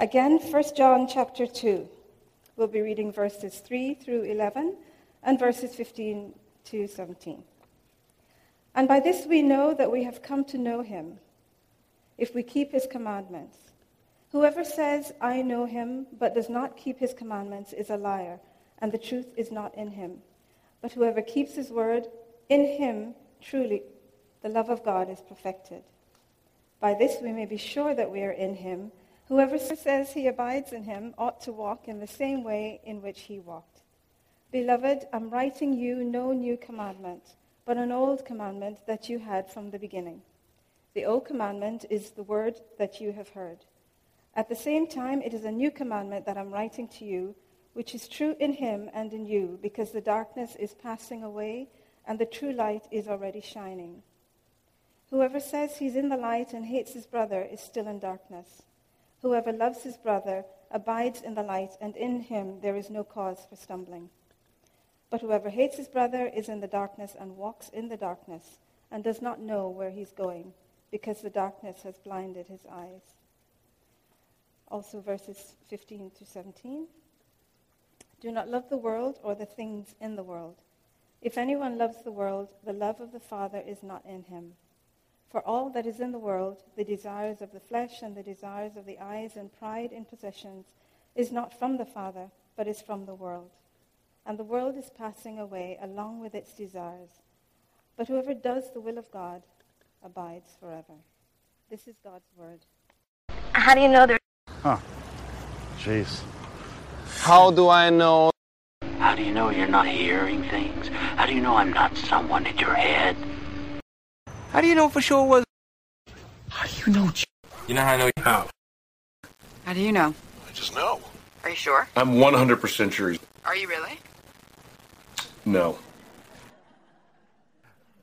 Again, 1 John chapter 2. We'll be reading verses 3 through 11 and verses 15 to 17. And by this we know that we have come to know him, if we keep his commandments. Whoever says, I know him, but does not keep his commandments is a liar, and the truth is not in him. But whoever keeps his word, in him truly the love of God is perfected. By this we may be sure that we are in him. Whoever says he abides in him ought to walk in the same way in which he walked. Beloved, I'm writing you no new commandment, but an old commandment that you had from the beginning. The old commandment is the word that you have heard. At the same time, it is a new commandment that I'm writing to you, which is true in him and in you, because the darkness is passing away and the true light is already shining. Whoever says he's in the light and hates his brother is still in darkness. Whoever loves his brother abides in the light, and in him there is no cause for stumbling. But whoever hates his brother is in the darkness and walks in the darkness, and does not know where he's going, because the darkness has blinded his eyes. Also, verses 15 to 17. Do not love the world or the things in the world. If anyone loves the world, the love of the Father is not in him. For all that is in the world, the desires of the flesh and the desires of the eyes and pride in possessions, is not from the Father, but is from the world. And the world is passing away along with its desires. But whoever does the will of God abides forever. This is God's word. How do you know there? Huh. Jeez. How do I know? How do you know you're not hearing things? How do you know I'm not someone in your head? How do you know for sure it was? How do you know? You know how I know how? How do you know? I just know. Are you sure? I'm 100% sure. Are you really? No.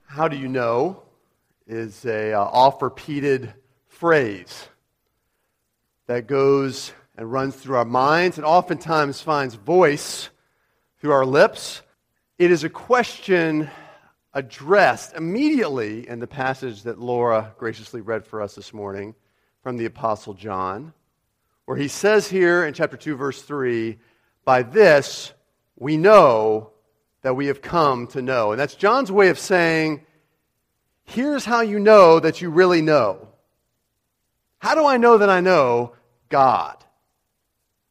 How do you know is a uh, oft-repeated phrase that goes and runs through our minds and oftentimes finds voice through our lips. It is a question addressed immediately in the passage that Laura graciously read for us this morning from the Apostle John, where he says here in chapter 2, verse 3, By this we know that we have come to know. And that's John's way of saying, Here's how you know that you really know. How do I know that I know God?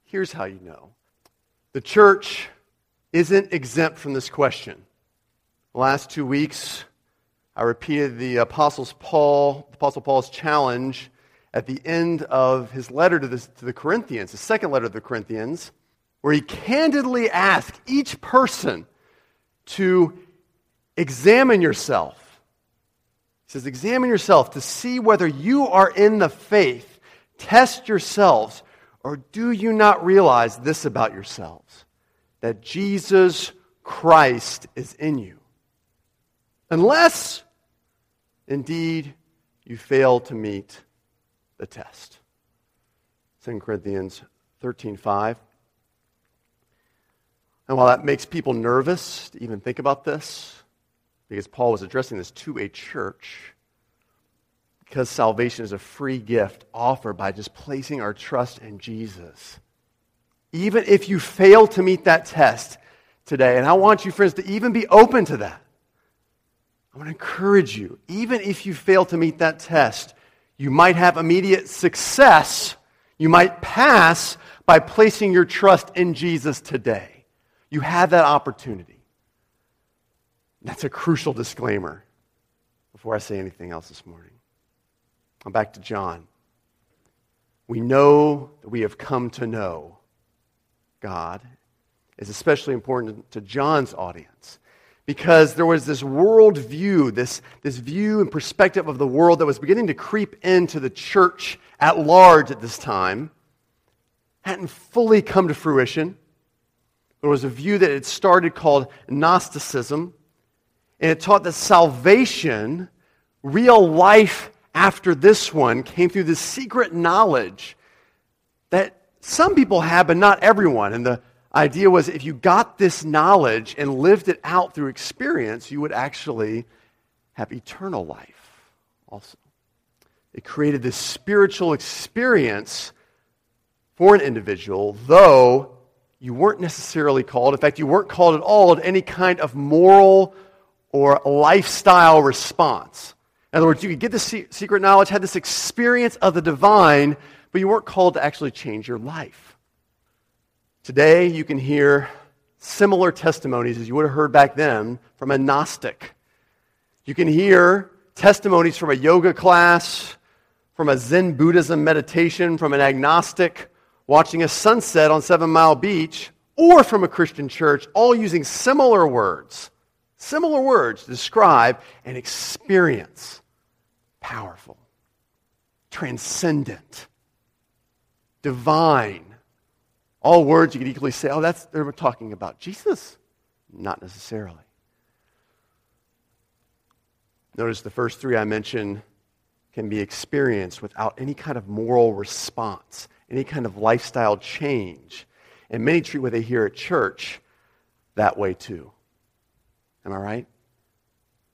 Here's how you know. The church isn't exempt from this question. The last two weeks, I repeated the Apostles Paul, Apostle Paul's challenge at the end of his letter to, this, to the Corinthians, his second letter to the Corinthians, where he candidly asked each person to examine yourself. He says, Examine yourself to see whether you are in the faith. Test yourselves. Or do you not realize this about yourselves? That Jesus Christ is in you unless indeed you fail to meet the test. 2 Corinthians 13:5. And while that makes people nervous to even think about this, because Paul was addressing this to a church, because salvation is a free gift offered by just placing our trust in Jesus. Even if you fail to meet that test today, and I want you, friends, to even be open to that. I want to encourage you, even if you fail to meet that test, you might have immediate success. You might pass by placing your trust in Jesus today. You have that opportunity. That's a crucial disclaimer before I say anything else this morning. I'm back to John. We know that we have come to know God is especially important to John's audience because there was this world view, this, this view and perspective of the world that was beginning to creep into the church at large at this time, hadn't fully come to fruition. There was a view that had started called Gnosticism, and it taught that salvation, real life after this one, came through this secret knowledge that some people had, but not everyone. And the idea was if you got this knowledge and lived it out through experience, you would actually have eternal life also. It created this spiritual experience for an individual, though you weren't necessarily called, in fact, you weren't called at all to any kind of moral or lifestyle response. In other words, you could get this secret knowledge, had this experience of the divine, but you weren't called to actually change your life. Today, you can hear similar testimonies as you would have heard back then from a Gnostic. You can hear testimonies from a yoga class, from a Zen Buddhism meditation, from an agnostic watching a sunset on Seven Mile Beach, or from a Christian church, all using similar words, similar words to describe an experience powerful, transcendent, divine. All words you could equally say, oh, that's they're talking about Jesus. Not necessarily. Notice the first three I mentioned can be experienced without any kind of moral response, any kind of lifestyle change. And many treat what they hear at church that way too. Am I right?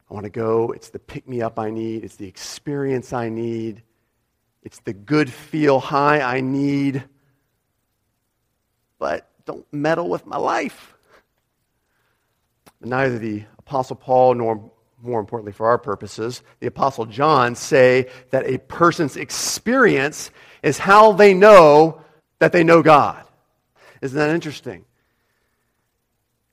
I want to go. It's the pick me up I need. It's the experience I need. It's the good feel high I need. But don't meddle with my life. Neither the Apostle Paul nor more importantly for our purposes, the Apostle John say that a person's experience is how they know that they know God. Isn't that interesting?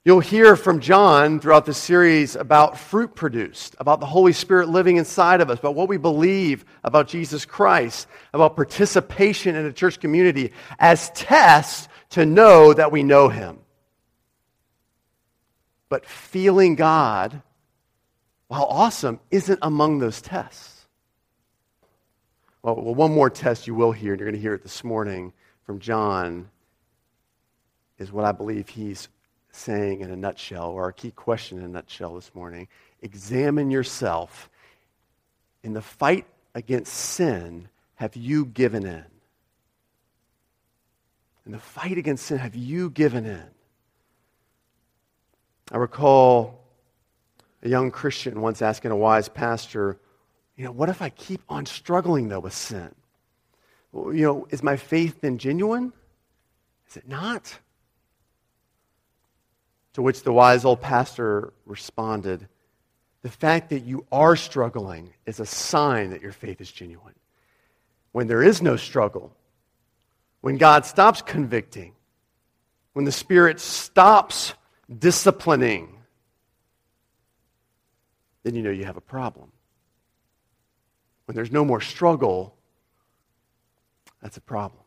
You'll hear from John throughout the series about fruit produced, about the Holy Spirit living inside of us, about what we believe about Jesus Christ, about participation in a church community as tests to know that we know Him. But feeling God while awesome, isn't among those tests. Well, one more test you will hear, and you're going to hear it this morning from John, is what I believe he's saying in a nutshell, or our key question in a nutshell this morning. Examine yourself. In the fight against sin, have you given in? In the fight against sin, have you given in? I recall a young Christian once asking a wise pastor, you know, what if I keep on struggling, though, with sin? Well, you know, is my faith then genuine? Is it not? To which the wise old pastor responded, The fact that you are struggling is a sign that your faith is genuine. When there is no struggle, when God stops convicting, when the Spirit stops disciplining, then you know you have a problem. When there's no more struggle, that's a problem.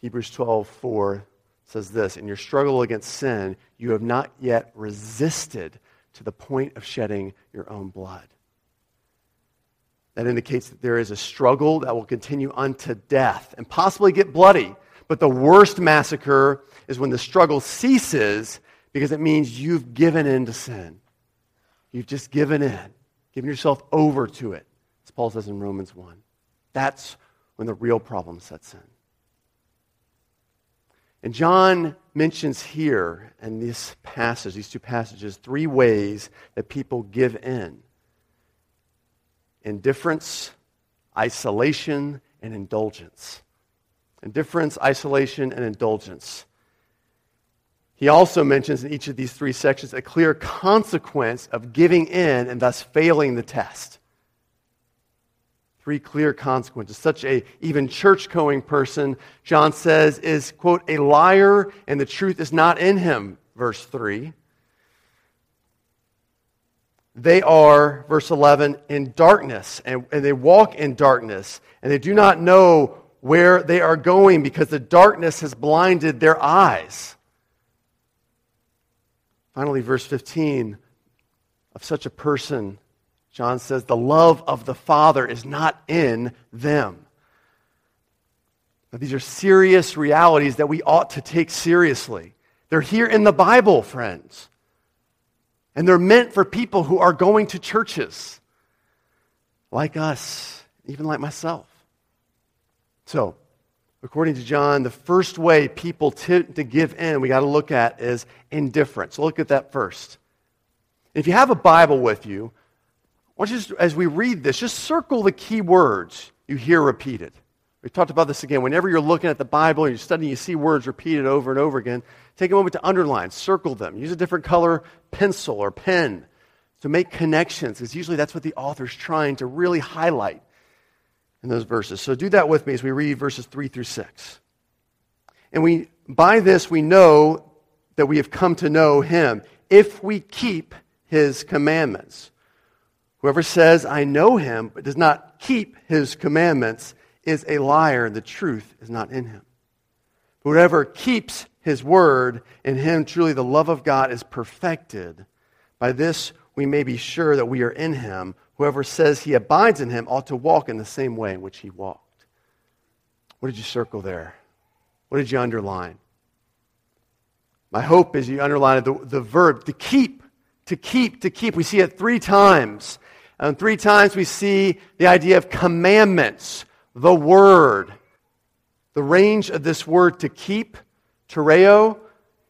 Hebrews 12, 4 says this In your struggle against sin, you have not yet resisted to the point of shedding your own blood. That indicates that there is a struggle that will continue unto death and possibly get bloody. But the worst massacre is when the struggle ceases because it means you've given in to sin. You've just given in, given yourself over to it, as Paul says in Romans 1. That's when the real problem sets in. And John mentions here in this passage, these two passages, three ways that people give in indifference, isolation, and indulgence. Indifference, isolation, and indulgence. He also mentions in each of these three sections a clear consequence of giving in and thus failing the test. Three clear consequences. Such a even church going person, John says, is, quote, a liar and the truth is not in him, verse 3. They are, verse 11, in darkness, and, and they walk in darkness, and they do not know where they are going because the darkness has blinded their eyes. Finally, verse 15 of such a person, John says, the love of the Father is not in them. Now, these are serious realities that we ought to take seriously. They're here in the Bible, friends. And they're meant for people who are going to churches like us, even like myself. So, according to John, the first way people tend to give in, we got to look at is indifference. Look at that first. If you have a Bible with you, just, as we read this, just circle the key words. you hear repeated. We talked about this again. Whenever you're looking at the Bible and you're studying, you see words repeated over and over again, take a moment to underline, circle them, use a different color pencil or pen to make connections, because usually that's what the author's trying to really highlight in those verses. So do that with me as we read verses 3 through 6. And we, by this, we know that we have come to know him if we keep his commandments. Whoever says, I know him, but does not keep his commandments, is a liar, and the truth is not in him. Whoever keeps his word, in him truly the love of God is perfected. By this we may be sure that we are in him. Whoever says he abides in him ought to walk in the same way in which he walked. What did you circle there? What did you underline? My hope is you underlined the, the verb to keep, to keep, to keep. We see it three times. And three times we see the idea of commandments, the word. The range of this word to keep, tereo,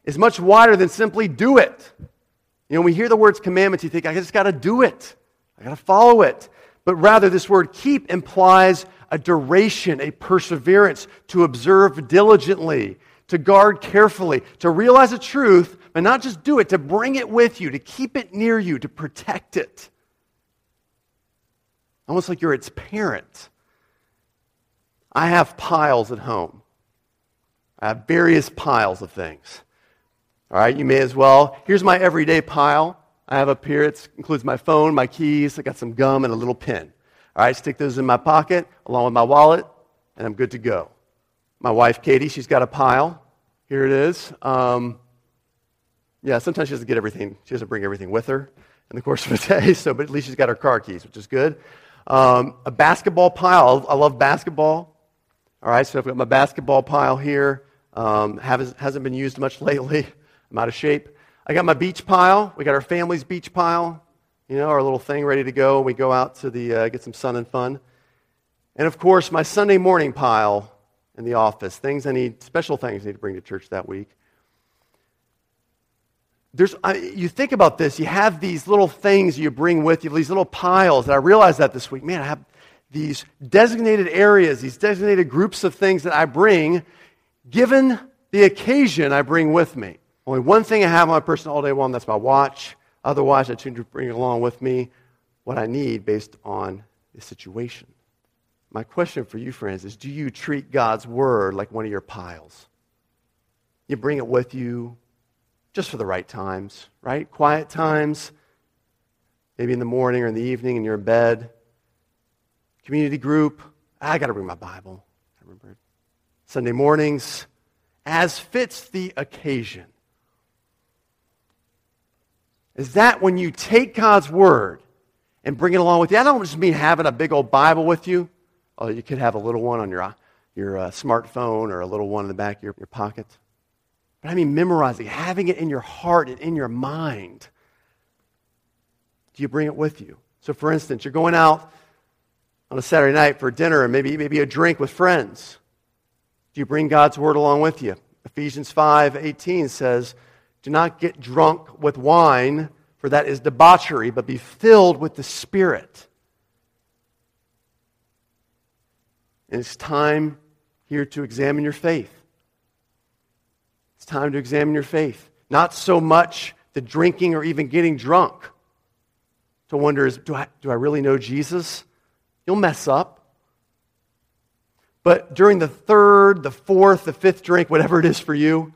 is much wider than simply do it. You know, when we hear the words commandments, you think, I just got to do it. I got to follow it. But rather, this word keep implies a duration, a perseverance, to observe diligently, to guard carefully, to realize the truth, but not just do it, to bring it with you, to keep it near you, to protect it. Almost like you're its parent. I have piles at home. I have various piles of things. All right, you may as well. Here's my everyday pile. I have up here, it includes my phone, my keys, I got some gum, and a little pen. All right, stick those in my pocket along with my wallet, and I'm good to go. My wife, Katie, she's got a pile. Here it is. Um, yeah, sometimes she doesn't get everything, she doesn't bring everything with her in the course of a day, so, but at least she's got her car keys, which is good. Um, a basketball pile. I love basketball. All right, so I've got my basketball pile here. Um, hasn't been used much lately. I'm out of shape. I got my beach pile. We got our family's beach pile. You know, our little thing ready to go. We go out to the uh, get some sun and fun. And of course, my Sunday morning pile in the office. Things I need, special things I need to bring to church that week. There's, I, you think about this, you have these little things you bring with you, these little piles. And I realized that this week. Man, I have these designated areas, these designated groups of things that I bring, given the occasion I bring with me. Only one thing I have on my person all day long, that's my watch. Otherwise, I tend to bring along with me what I need based on the situation. My question for you, friends, is do you treat God's word like one of your piles? You bring it with you just for the right times, right? Quiet times, maybe in the morning or in the evening and you're in bed. Community group, ah, I got to bring my Bible. I remember Sunday mornings, as fits the occasion. Is that when you take God's word and bring it along with you? I don't just mean having a big old Bible with you. Oh, you could have a little one on your, your uh, smartphone or a little one in the back of your, your pocket. But I mean memorizing, having it in your heart and in your mind. Do you bring it with you? So, for instance, you're going out on a Saturday night for dinner and maybe, maybe a drink with friends. Do you bring God's word along with you? Ephesians 5 18 says, Do not get drunk with wine, for that is debauchery, but be filled with the Spirit. And it's time here to examine your faith. It's time to examine your faith. Not so much the drinking or even getting drunk. To wonder is, do I, do I really know Jesus? You'll mess up. But during the third, the fourth, the fifth drink, whatever it is for you,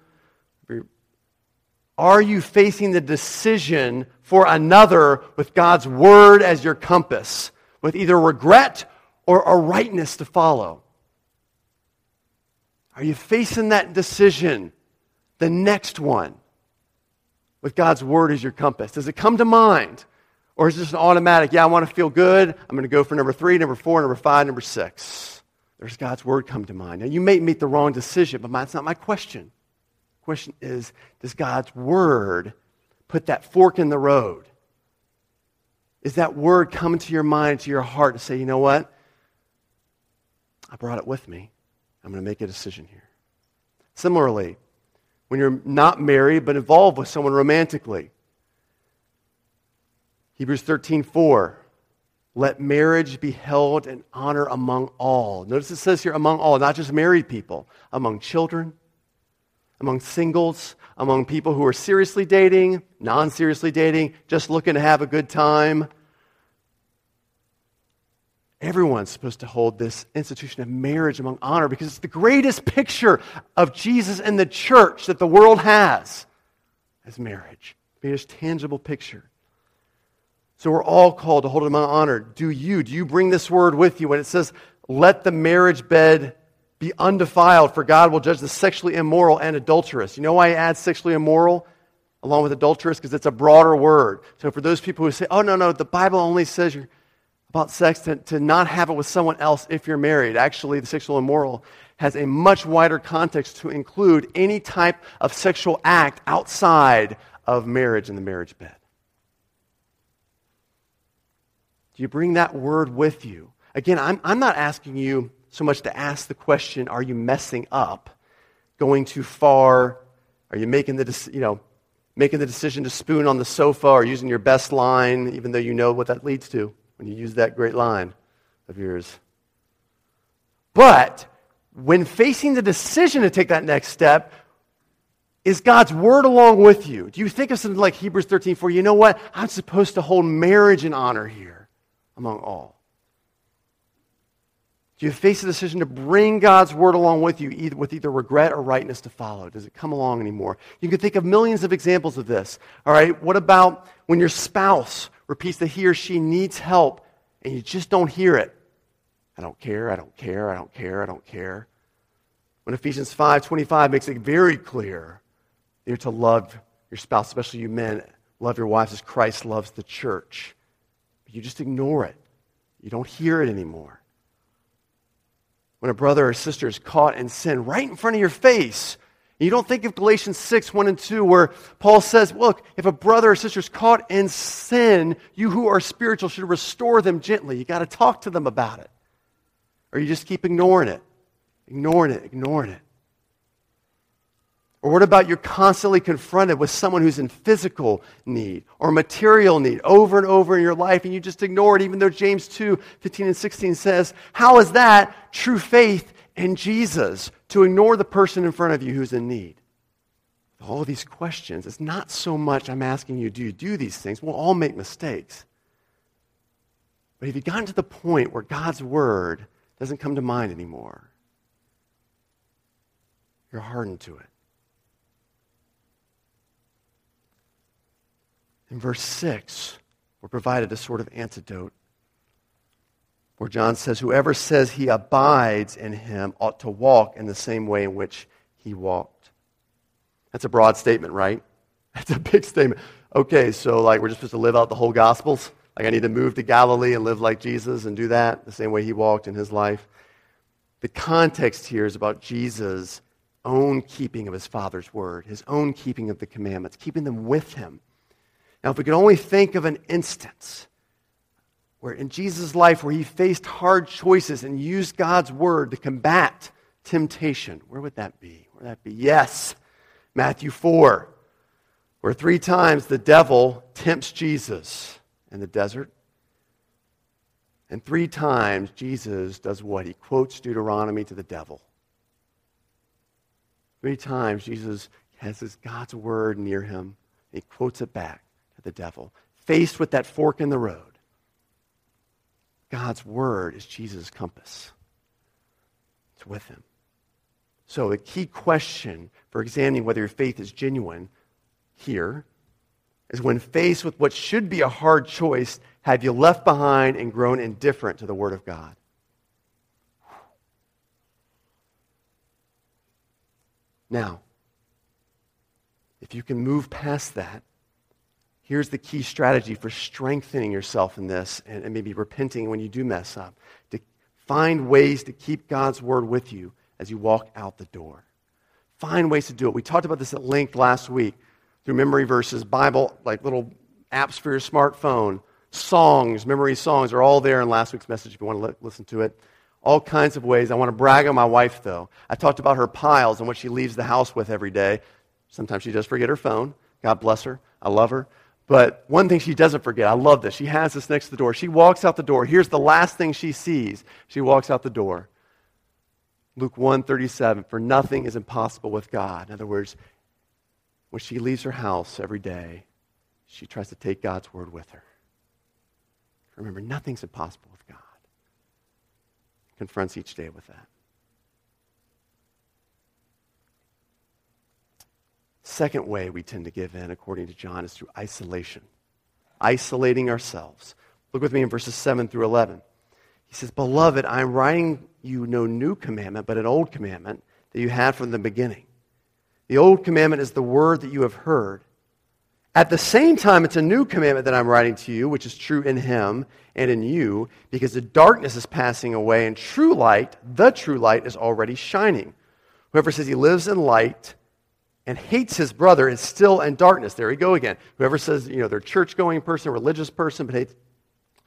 are you facing the decision for another with God's word as your compass, with either regret or a rightness to follow? Are you facing that decision, the next one, with God's word as your compass? Does it come to mind? Or is just an automatic, yeah, I want to feel good. I'm going to go for number three, number four, number five, number six. There's God's word come to mind. Now, you may make the wrong decision, but that's not my question The question is Does God's word put that fork in the road? Is that word coming to your mind, to your heart, to say, you know what? I brought it with me. I'm going to make a decision here. Similarly, when you're not married but involved with someone romantically, Hebrews 13 4 Let marriage be held in honor among all. Notice it says here among all, not just married people, among children, among singles, among people who are seriously dating, non seriously dating, just looking to have a good time. Everyone's supposed to hold this institution of marriage among honor because it's the greatest picture of Jesus and the church that the world has as marriage. The greatest tangible picture. So we're all called to hold it in honor. Do you? Do you bring this word with you when it says, let the marriage bed be undefiled, for God will judge the sexually immoral and adulterous? You know why he adds sexually immoral along with adulterous? Because it's a broader word. So for those people who say, oh, no, no, the Bible only says about sex to, to not have it with someone else if you're married. Actually, the sexual immoral has a much wider context to include any type of sexual act outside of marriage and the marriage bed. Do you bring that word with you? Again, I'm, I'm not asking you so much to ask the question, are you messing up? Going too far? Are you making the, you know, making the decision to spoon on the sofa or using your best line, even though you know what that leads to when you use that great line of yours? But when facing the decision to take that next step, is God's word along with you? Do you think of something like Hebrews 13 4? You know what? I'm supposed to hold marriage in honor here among all? Do you face the decision to bring God's word along with you either, with either regret or rightness to follow? Does it come along anymore? You can think of millions of examples of this. All right, what about when your spouse repeats that he or she needs help and you just don't hear it? I don't care, I don't care, I don't care, I don't care. When Ephesians 5:25 makes it very clear you're to love your spouse, especially you men, love your wives as Christ loves the church. You just ignore it. You don't hear it anymore. When a brother or sister is caught in sin right in front of your face, you don't think of Galatians 6, 1 and 2, where Paul says, Look, if a brother or sister is caught in sin, you who are spiritual should restore them gently. You got to talk to them about it. Or you just keep ignoring it, ignoring it, ignoring it. Or what about you're constantly confronted with someone who's in physical need or material need over and over in your life and you just ignore it, even though James 2 15 and 16 says, How is that true faith in Jesus to ignore the person in front of you who's in need? All these questions, it's not so much I'm asking you, do you do these things? We'll all make mistakes. But have you gotten to the point where God's word doesn't come to mind anymore? You're hardened to it. In verse 6, we're provided a sort of antidote where John says, Whoever says he abides in him ought to walk in the same way in which he walked. That's a broad statement, right? That's a big statement. Okay, so like we're just supposed to live out the whole Gospels? Like I need to move to Galilee and live like Jesus and do that the same way he walked in his life? The context here is about Jesus' own keeping of his Father's word, his own keeping of the commandments, keeping them with him. Now, if we could only think of an instance where in Jesus' life where he faced hard choices and used God's word to combat temptation, where would that be? Where would that be? Yes, Matthew 4, where three times the devil tempts Jesus in the desert. And three times Jesus does what? He quotes Deuteronomy to the devil. Three times Jesus has his God's word near him. He quotes it back the devil, faced with that fork in the road. God's word is Jesus' compass. It's with him. So, the key question for examining whether your faith is genuine here is when faced with what should be a hard choice, have you left behind and grown indifferent to the Word of God? Now, if you can move past that here's the key strategy for strengthening yourself in this and, and, maybe repenting when you do mess up to find ways to keep God's word with you as you walk out the door. Find ways to do it. We talked about this at length last week through memory verses, Bible, like little apps for your smartphone, songs, memory songs are all there in last week's message if you want to li- listen to it. All kinds of ways. I want to brag on my wife, though. I talked about her piles and what she leaves the house with every day. Sometimes she does forget her phone. God bless her. I love her. But one thing she doesn't forget, I love this. She has this next to the door. She walks out the door. Here's the last thing she sees. She walks out the door. Luke 1:37, for nothing is impossible with God. In other words, when she leaves her house every day, she tries to take God's word with her. Remember, nothing's impossible with God. Confronts each day with that. Second way we tend to give in, according to John, is through isolation. Isolating ourselves. Look with me in verses 7 through 11. He says, Beloved, I am writing you no new commandment, but an old commandment that you had from the beginning. The old commandment is the word that you have heard. At the same time, it's a new commandment that I'm writing to you, which is true in him and in you, because the darkness is passing away, and true light, the true light, is already shining. Whoever says he lives in light and hates his brother is still in darkness. There we go again. Whoever says, you know, they're church going person, religious person, but hates,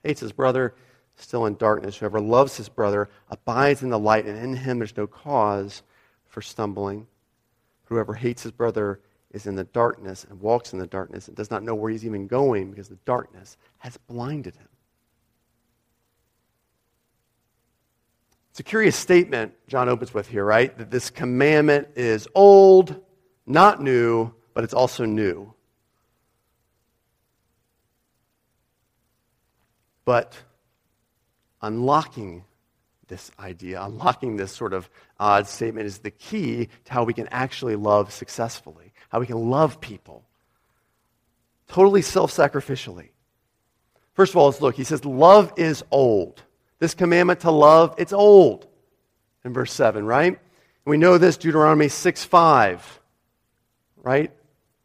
hates his brother, still in darkness. Whoever loves his brother abides in the light, and in him there's no cause for stumbling. Whoever hates his brother is in the darkness and walks in the darkness and does not know where he's even going because the darkness has blinded him. It's a curious statement John opens with here, right? That this commandment is old, not new, but it's also new. But unlocking this idea, unlocking this sort of odd statement is the key to how we can actually love successfully, how we can love people totally self sacrificially. First of all, let's look. He says, Love is old. This commandment to love, it's old in verse 7, right? we know this, Deuteronomy 6 5, right?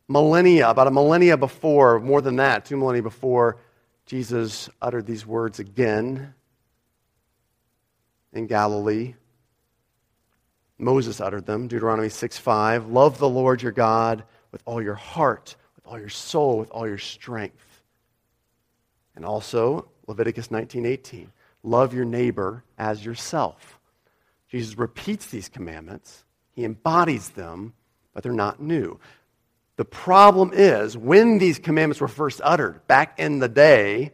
Millennia, about a millennia before, more than that, two millennia before, Jesus uttered these words again in Galilee. Moses uttered them, Deuteronomy 6 5. Love the Lord your God with all your heart, with all your soul, with all your strength. And also Leviticus 19 18. Love your neighbor as yourself. Jesus repeats these commandments, he embodies them, but they're not new. The problem is, when these commandments were first uttered, back in the day,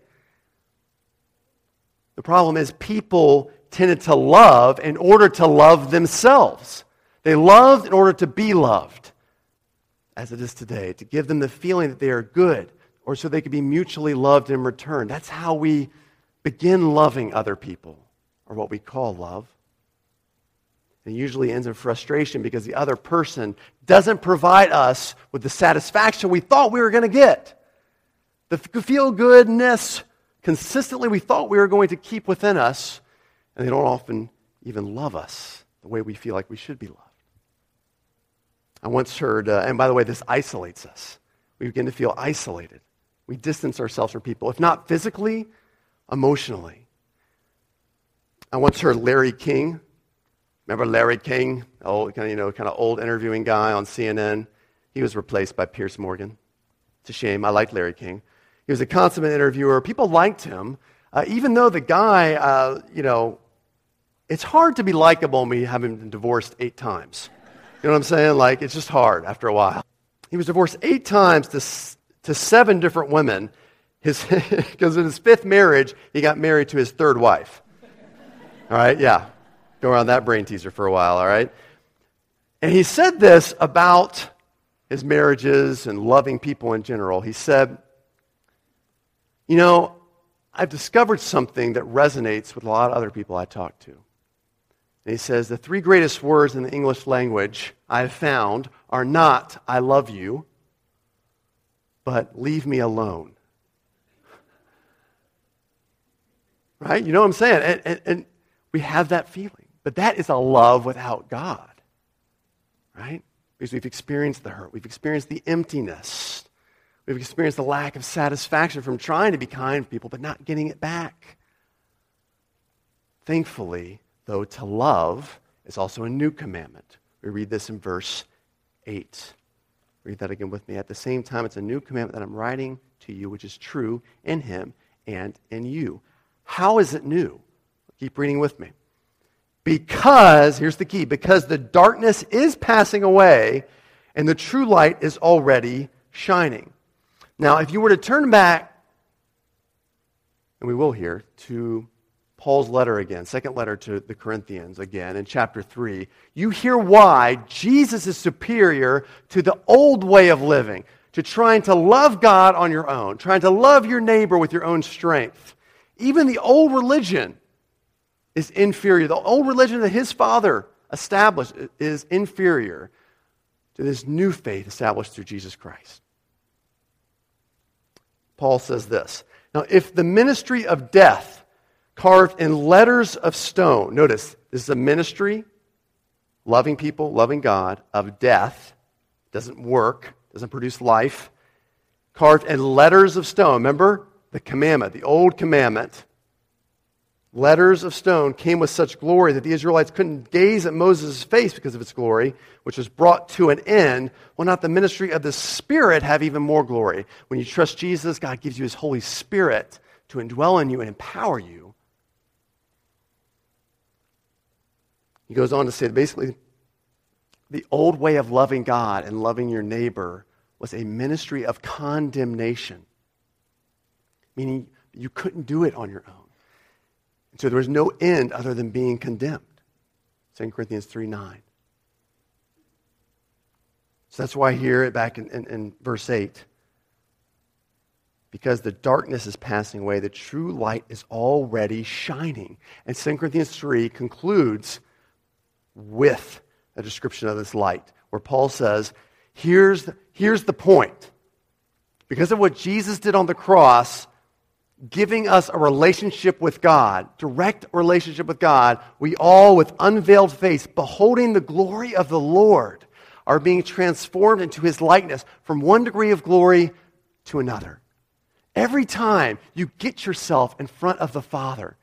the problem is people tended to love in order to love themselves. They loved in order to be loved, as it is today, to give them the feeling that they are good, or so they could be mutually loved in return. That's how we begin loving other people, or what we call love. It usually ends in frustration because the other person doesn't provide us with the satisfaction we thought we were going to get. The feel goodness consistently we thought we were going to keep within us and they don't often even love us the way we feel like we should be loved. I once heard, uh, and by the way, this isolates us. We begin to feel isolated. We distance ourselves from people, if not physically, emotionally. I once heard Larry King. Remember Larry King, old, kind of, you know, kind of old interviewing guy on CNN. He was replaced by Piers Morgan. It's a shame. I liked Larry King. He was a consummate interviewer. People liked him, uh, even though the guy, uh, you know, it's hard to be likable when me having been divorced eight times. You know what I'm saying? Like, it's just hard after a while. He was divorced eight times to, to seven different women. Because in his fifth marriage, he got married to his third wife. All right, yeah. Go around that brain teaser for a while, all right? And he said this about his marriages and loving people in general. He said, You know, I've discovered something that resonates with a lot of other people I talk to. And he says, The three greatest words in the English language I've found are not, I love you, but leave me alone. right? You know what I'm saying? And, and, and we have that feeling. But that is a love without God, right? Because we've experienced the hurt, we've experienced the emptiness, we've experienced the lack of satisfaction from trying to be kind to people but not getting it back. Thankfully, though to love is also a new commandment. We read this in verse 8. Read that again with me. At the same time, it's a new commandment that I'm writing to you, which is true in him and in you. How is it new? Keep reading with me. Because, here's the key, because the darkness is passing away and the true light is already shining. Now, if you were to turn back, and we will here, to Paul's letter again, second letter to the Corinthians again, in chapter 3, you hear why Jesus is superior to the old way of living, to trying to love God on your own, trying to love your neighbor with your own strength. Even the old religion is inferior. The old religion that his father established is inferior to this new faith established through Jesus Christ. Paul says this Now, if the ministry of death carved in letters of stone, notice this is a ministry, loving people, loving God, of death, doesn't work, doesn't produce life, carved in letters of stone. Remember the commandment, the old commandment letters of stone came with such glory that the Israelites couldn't gaze at Moses' face because of its glory, which was brought to an end. Will not the ministry of the Spirit have even more glory? When you trust Jesus, God gives you his Holy Spirit to indwell in you and empower you. He goes on to say that basically, the old way of loving God and loving your neighbor was a ministry of condemnation, meaning you couldn't do it on your own. So there was no end other than being condemned. 2 Corinthians 3 9. So that's why here, back in, in, in verse 8, because the darkness is passing away, the true light is already shining. And 2 Corinthians 3 concludes with a description of this light, where Paul says, here's the, here's the point. Because of what Jesus did on the cross, giving us a relationship with God, direct relationship with God, we all, with unveiled face, beholding the glory of the Lord, are being transformed into his likeness from one degree of glory to another. Every time you get yourself in front of the Father,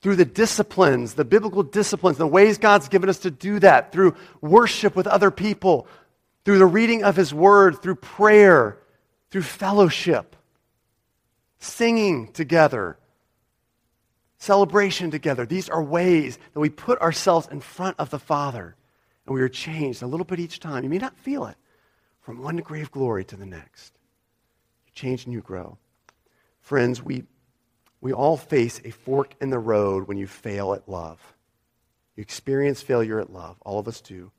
through the disciplines, the biblical disciplines, the ways God's given us to do that, through worship with other people, through the reading of His Word, through prayer, through fellowship, singing together, celebration together. These are ways that we put ourselves in front of the Father and we are changed a little bit each time. You may not feel it from one degree of glory to the next. You change and you grow. Friends, we, we all face a fork in the road when you fail at love. You experience failure at love. All of us do.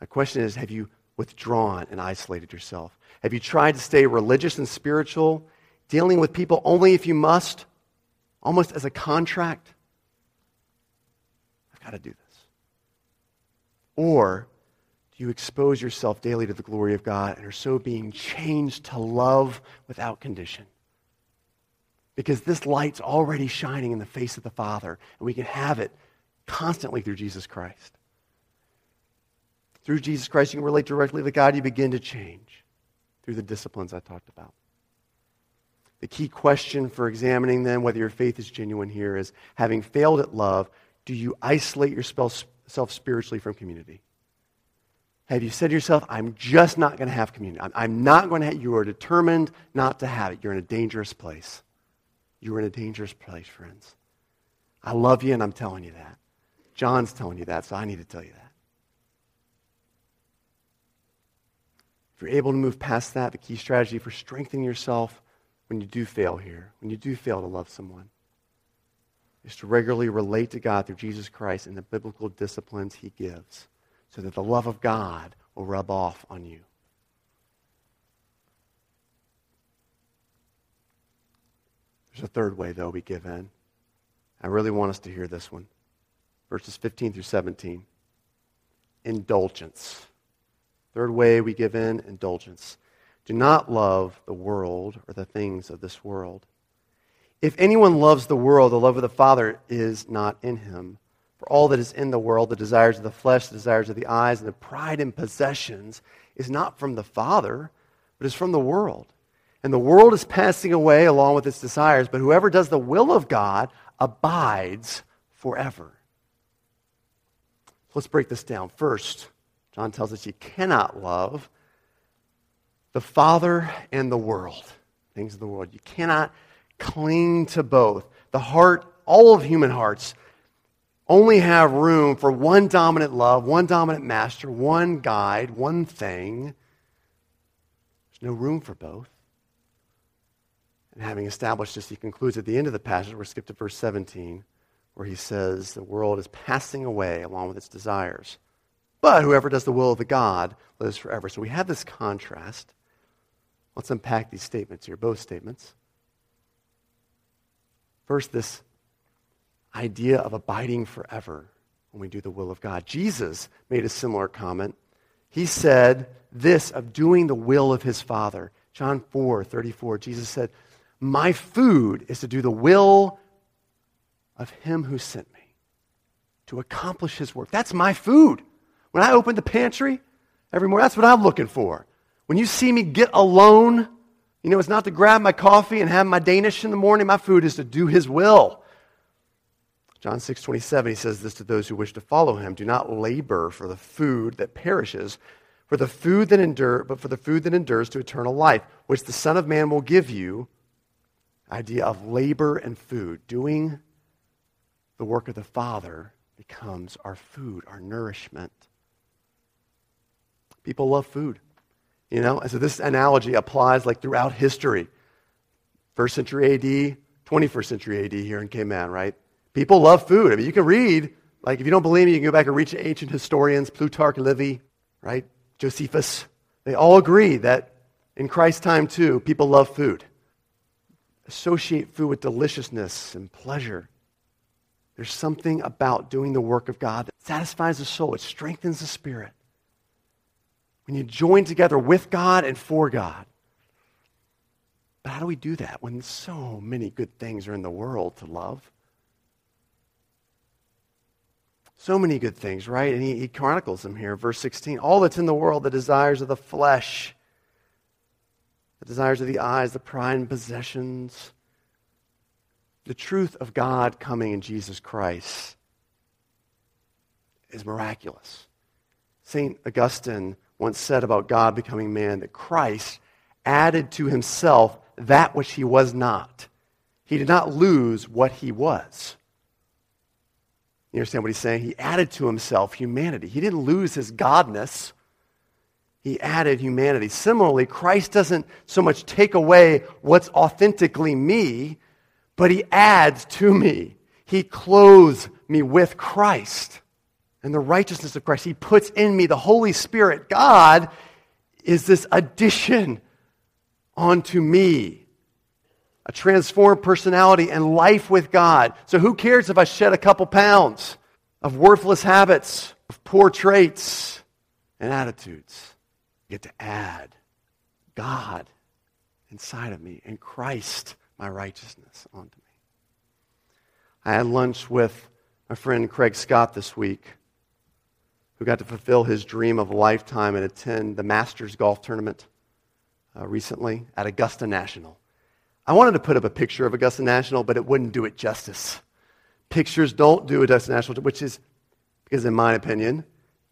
My question is have you withdrawn and isolated yourself? Have you tried to stay religious and spiritual dealing with people only if you must, almost as a contract. I've got to do this. Or do you expose yourself daily to the glory of God and are so being changed to love without condition? Because this light's already shining in the face of the Father, and we can have it constantly through Jesus Christ. Through Jesus Christ, you can relate directly to God. You begin to change through the disciplines I talked about. The key question for examining then whether your faith is genuine here is having failed at love, do you isolate yourself spiritually from community? Have you said to yourself, I'm just not going to have community? I'm not going to have, you are determined not to have it. You're in a dangerous place. You're in a dangerous place, friends. I love you and I'm telling you that. John's telling you that, so I need to tell you that. If you're able to move past that, the key strategy for strengthening yourself when you do fail here, when you do fail to love someone, is to regularly relate to God through Jesus Christ and the biblical disciplines he gives so that the love of God will rub off on you. There's a third way, though, we give in. I really want us to hear this one. Verses 15 through 17. Indulgence. Third way we give in, indulgence. Do not love the world or the things of this world. If anyone loves the world, the love of the Father is not in him. For all that is in the world, the desires of the flesh, the desires of the eyes, and the pride in possessions, is not from the Father, but is from the world. And the world is passing away along with its desires, but whoever does the will of God abides forever. Let's break this down. First, John tells us you cannot love the Father and the world, things of the world. You cannot cling to both. The heart, all of human hearts, only have room for one dominant love, one dominant master, one guide, one thing. There's no room for both. And having established this, he concludes at the end of the passage, we're skipped to verse 17, where he says, The world is passing away along with its desires. But whoever does the will of the God lives forever. So we have this contrast. Let's unpack these statements here, both statements. First, this idea of abiding forever when we do the will of God. Jesus made a similar comment. He said this of doing the will of his Father. John 4 34, Jesus said, My food is to do the will of him who sent me, to accomplish his work. That's my food. When I open the pantry every morning, that's what I'm looking for. When you see me get alone, you know, it's not to grab my coffee and have my Danish in the morning. My food is to do his will. John 6 27, he says this to those who wish to follow him Do not labor for the food that perishes, for the food that endure, but for the food that endures to eternal life, which the Son of Man will give you. Idea of labor and food. Doing the work of the Father becomes our food, our nourishment. People love food. You know, and so this analogy applies like throughout history. First century AD, 21st century AD here in Cayman, right? People love food. I mean, you can read, like, if you don't believe me, you can go back and read ancient historians, Plutarch, Livy, right? Josephus. They all agree that in Christ's time, too, people love food. Associate food with deliciousness and pleasure. There's something about doing the work of God that satisfies the soul, it strengthens the spirit. When you join together with God and for God. But how do we do that when so many good things are in the world to love? So many good things, right? And he, he chronicles them here. Verse 16 All that's in the world, the desires of the flesh, the desires of the eyes, the pride and possessions, the truth of God coming in Jesus Christ is miraculous. St. Augustine once said about God becoming man that Christ added to himself that which he was not. He did not lose what he was. You understand what he's saying? He added to himself humanity. He didn't lose his godness. He added humanity. Similarly, Christ doesn't so much take away what's authentically me, but he adds to me. He clothes me with Christ and the righteousness of Christ. He puts in me the Holy Spirit. God is this addition onto me a transformed personality and life with God. So who cares if I shed a couple pounds of worthless habits, of poor traits and attitudes? I get to add God inside of me and Christ, my righteousness, onto me. I had lunch with my friend Craig Scott this week, who got to fulfill his dream of a lifetime and attend the Masters golf tournament uh, recently at Augusta National. I wanted to put up a picture of Augusta National, but it wouldn't do it justice. Pictures don't do Augusta National, which is, because in my opinion,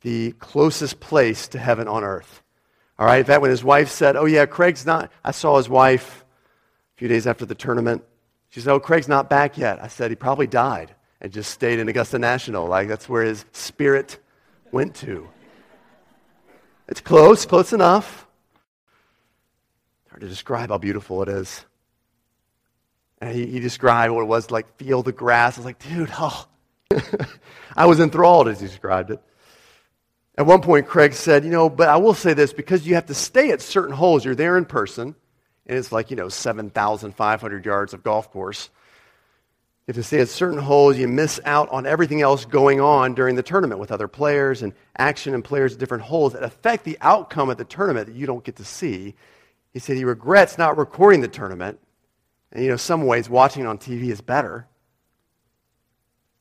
the closest place to heaven on earth. All right, fact, when his wife said, Oh, yeah, Craig's not, I saw his wife a few days after the tournament. She said, Oh, Craig's not back yet. I said, He probably died and just stayed in Augusta National. Like, that's where his spirit went to. It's close, close enough. Hard to describe how beautiful it is. And he, he described what it was like, feel the grass. I was like, dude, oh. I was enthralled as he described it. At one point, Craig said, you know, but I will say this because you have to stay at certain holes. You're there in person, and it's like, you know, 7,500 yards of golf course. If you stay at certain holes. You miss out on everything else going on during the tournament with other players and action and players at different holes that affect the outcome of the tournament that you don't get to see. He said he regrets not recording the tournament and, you know, some ways watching on TV is better.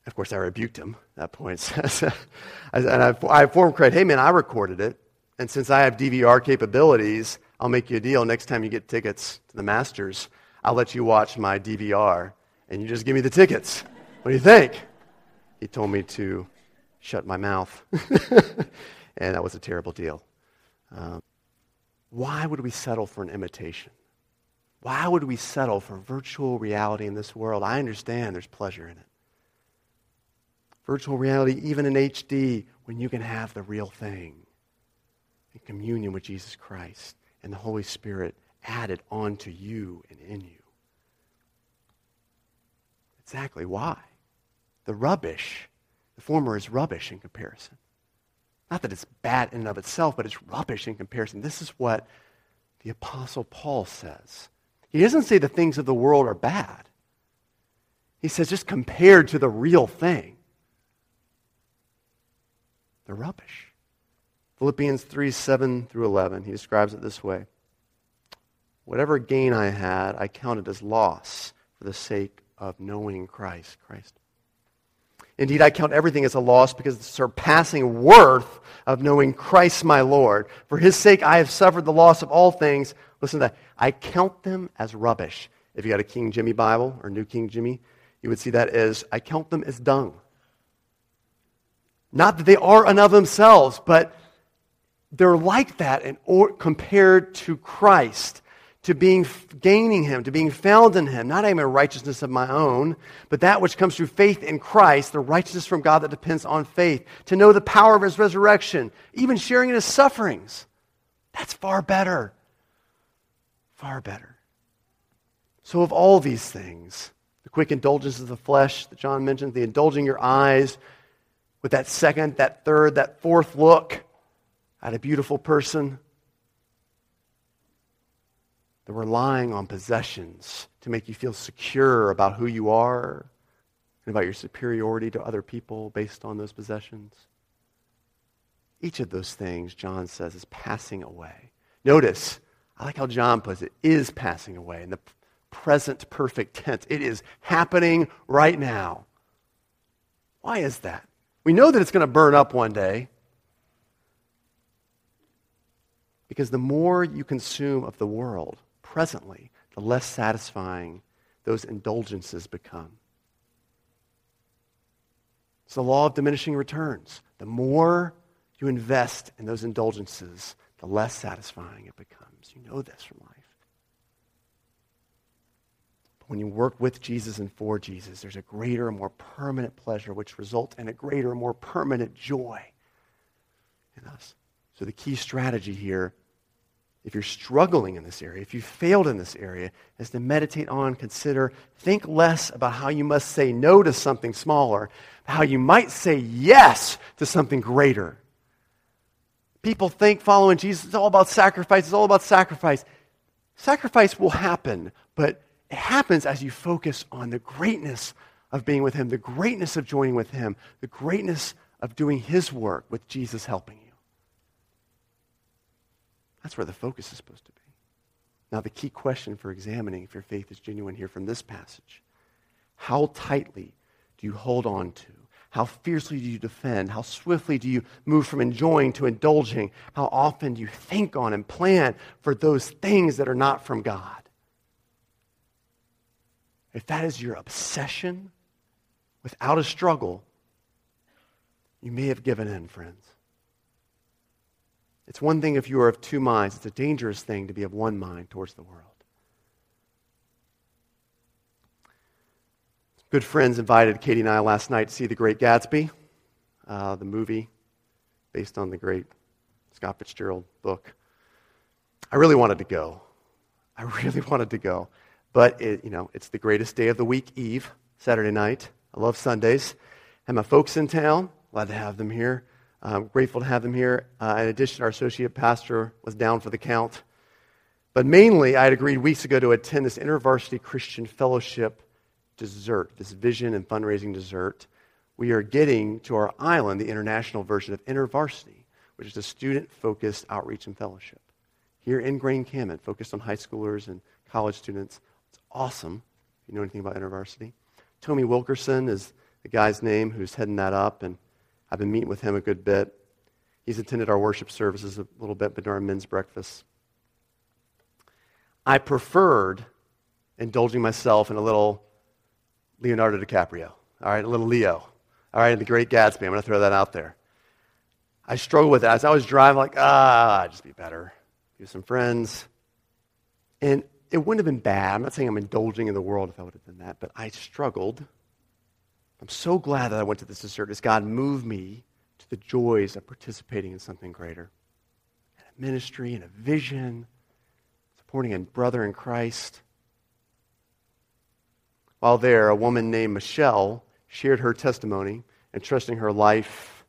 Of course, I rebuked him at that point. and I, I informed Craig, hey, man, I recorded it. And since I have DVR capabilities, I'll make you a deal. Next time you get tickets to the Masters, I'll let you watch my DVR, and you just give me the tickets. What do you think? He told me to shut my mouth. and that was a terrible deal. Um, why would we settle for an imitation? Why would we settle for virtual reality in this world? I understand there's pleasure in it. Virtual reality, even in HD, when you can have the real thing in communion with Jesus Christ and the Holy Spirit added onto you and in you. Exactly why. The rubbish, the former is rubbish in comparison. Not that it's bad in and of itself, but it's rubbish in comparison. This is what the Apostle Paul says. He doesn't say the things of the world are bad. He says just compared to the real thing, they're rubbish. Philippians 3 7 through 11, he describes it this way Whatever gain I had, I counted as loss for the sake of knowing Christ. Christ. Indeed, I count everything as a loss because of the surpassing worth of knowing Christ my Lord. For his sake, I have suffered the loss of all things. Listen to that. I count them as rubbish. If you got a King Jimmy Bible or New King Jimmy, you would see that as I count them as dung. Not that they are and of themselves, but they're like that in or, compared to Christ, to being gaining Him, to being found in Him. Not a righteousness of my own, but that which comes through faith in Christ, the righteousness from God that depends on faith. To know the power of His resurrection, even sharing in His sufferings. That's far better. Far better. So, of all these things, the quick indulgence of the flesh that John mentioned, the indulging your eyes with that second, that third, that fourth look at a beautiful person, the relying on possessions to make you feel secure about who you are and about your superiority to other people based on those possessions. Each of those things, John says, is passing away. Notice, I like how John puts it, is passing away in the present perfect tense. It is happening right now. Why is that? We know that it's going to burn up one day. Because the more you consume of the world presently, the less satisfying those indulgences become. It's the law of diminishing returns. The more you invest in those indulgences, the less satisfying it becomes. You know this from life. But when you work with Jesus and for Jesus, there's a greater and more permanent pleasure which results in a greater and more permanent joy in us. So the key strategy here if you're struggling in this area, if you failed in this area, is to meditate on, consider, think less about how you must say no to something smaller, how you might say yes to something greater. People think following Jesus is all about sacrifice, it's all about sacrifice. Sacrifice will happen, but it happens as you focus on the greatness of being with Him, the greatness of joining with Him, the greatness of doing His work with Jesus helping. That's where the focus is supposed to be. Now, the key question for examining if your faith is genuine here from this passage how tightly do you hold on to? How fiercely do you defend? How swiftly do you move from enjoying to indulging? How often do you think on and plan for those things that are not from God? If that is your obsession without a struggle, you may have given in, friends. It's one thing if you are of two minds, it's a dangerous thing to be of one mind towards the world. Good friends invited Katie and I last night to see The Great Gatsby, uh, the movie based on the great Scott Fitzgerald book. I really wanted to go. I really wanted to go. But, it, you know, it's the greatest day of the week, Eve, Saturday night. I love Sundays. And my folks in town, glad to have them here. I'm grateful to have them here. Uh, in addition, our associate pastor was down for the count. But mainly, I had agreed weeks ago to attend this InterVarsity Christian Fellowship dessert, this vision and fundraising dessert. We are getting to our island the international version of InterVarsity, which is a student focused outreach and fellowship. Here in Grand Cayman, focused on high schoolers and college students. It's awesome if you know anything about InterVarsity. Tommy Wilkerson is the guy's name who's heading that up. And I've been meeting with him a good bit. He's attended our worship services a little bit, but during men's breakfast. I preferred indulging myself in a little Leonardo DiCaprio, all right, a little Leo, all right, the Great Gatsby. I'm going to throw that out there. I struggled with that. As I was driving, like, ah, I'd just be better. Be with some friends. And it wouldn't have been bad. I'm not saying I'm indulging in the world if I would have done that, but I struggled I'm so glad that I went to this as God moved me to the joys of participating in something greater. And a ministry and a vision, supporting a brother in Christ. While there, a woman named Michelle shared her testimony, entrusting her life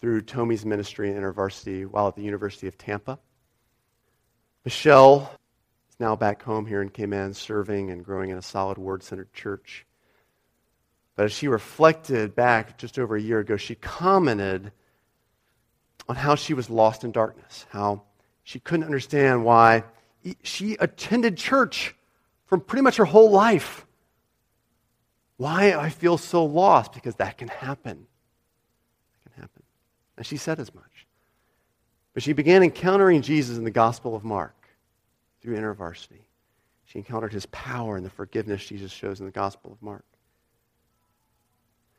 through Tommy's ministry and InterVarsity while at the University of Tampa. Michelle is now back home here in Cayman, serving and growing in a solid word centered church. But as she reflected back just over a year ago, she commented on how she was lost in darkness, how she couldn't understand why she attended church from pretty much her whole life. Why I feel so lost? Because that can happen. That can happen. And she said as much. But she began encountering Jesus in the Gospel of Mark through InterVarsity. She encountered his power and the forgiveness Jesus shows in the Gospel of Mark.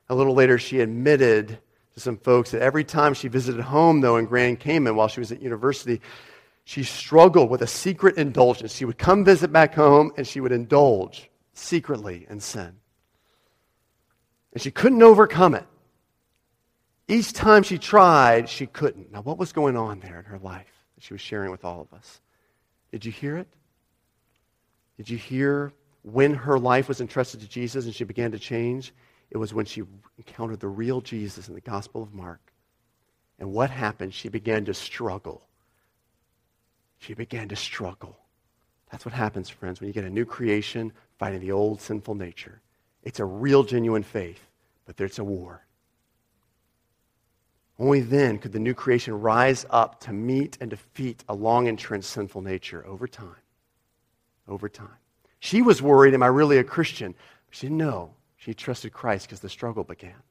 A little later, she admitted to some folks that every time she visited home, though, in Grand Cayman while she was at university, she struggled with a secret indulgence. She would come visit back home and she would indulge secretly in sin. And she couldn't overcome it. Each time she tried, she couldn't. Now, what was going on there in her life that she was sharing with all of us? Did you hear it? Did you hear when her life was entrusted to Jesus and she began to change? It was when she encountered the real Jesus in the Gospel of Mark. And what happened? She began to struggle. She began to struggle. That's what happens, friends, when you get a new creation fighting the old sinful nature. It's a real, genuine faith, but there's a war. Only then could the new creation rise up to meet and defeat a long entrenched sinful nature over time. Over time. She was worried, am I really a Christian? She didn't know. She trusted Christ because the struggle began.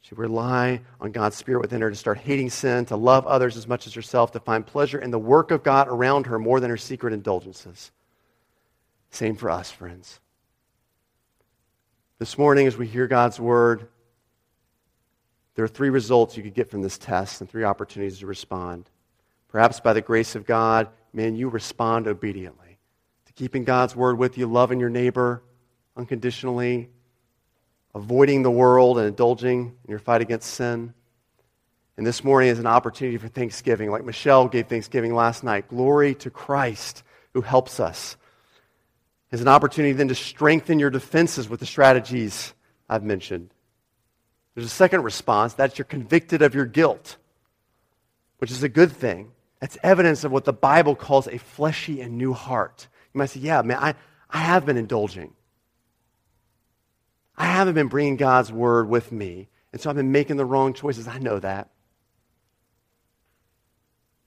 She rely on God's Spirit within her to start hating sin, to love others as much as herself, to find pleasure in the work of God around her more than her secret indulgences. Same for us, friends. This morning, as we hear God's word, there are three results you could get from this test and three opportunities to respond. Perhaps by the grace of God, man, you respond obediently to keeping God's word with you, loving your neighbor unconditionally, avoiding the world and indulging in your fight against sin. And this morning is an opportunity for Thanksgiving, like Michelle gave Thanksgiving last night. Glory to Christ who helps us. Is an opportunity then to strengthen your defenses with the strategies I've mentioned. There's a second response that's you're convicted of your guilt, which is a good thing. That's evidence of what the Bible calls a fleshy and new heart. You might say, Yeah, man, I, I have been indulging. I haven't been bringing God's word with me, and so I've been making the wrong choices. I know that.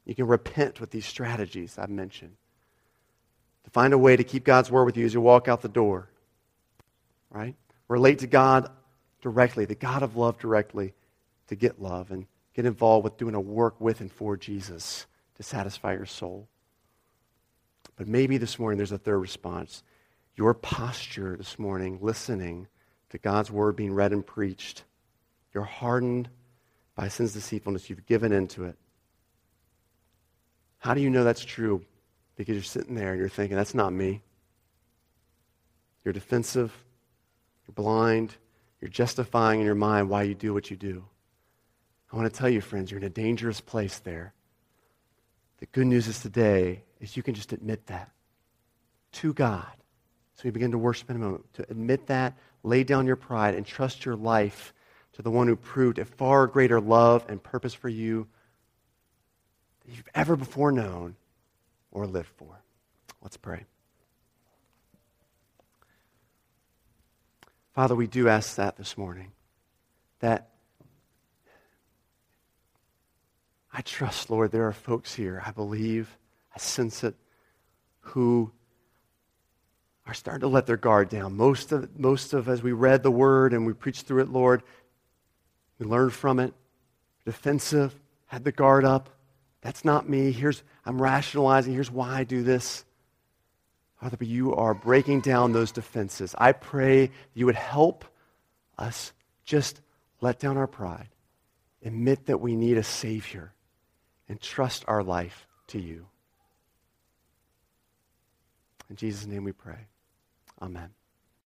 You can repent with these strategies I've mentioned. To find a way to keep God's word with you as you walk out the door. Right? Relate to God directly, the God of love directly, to get love and get involved with doing a work with and for Jesus to satisfy your soul. But maybe this morning there's a third response. Your posture this morning, listening to God's word being read and preached, you're hardened by sin's deceitfulness. You've given into it. How do you know that's true? Because you're sitting there and you're thinking, that's not me. You're defensive. You're blind. You're justifying in your mind why you do what you do. I want to tell you, friends, you're in a dangerous place there. The good news is today is you can just admit that to God. So we begin to worship in a moment. To admit that, lay down your pride, and trust your life to the one who proved a far greater love and purpose for you than you've ever before known or lived for. Let's pray. Father, we do ask that this morning. That I trust, Lord, there are folks here, I believe, I sense it, who are starting to let their guard down. Most of, most of as we read the word and we preached through it, Lord, we learned from it. Defensive, had the guard up. That's not me. Here's I'm rationalizing. Here's why I do this. Father, but you are breaking down those defenses. I pray you would help us just let down our pride, admit that we need a Savior, and trust our life to you. In Jesus' name we pray. Amen.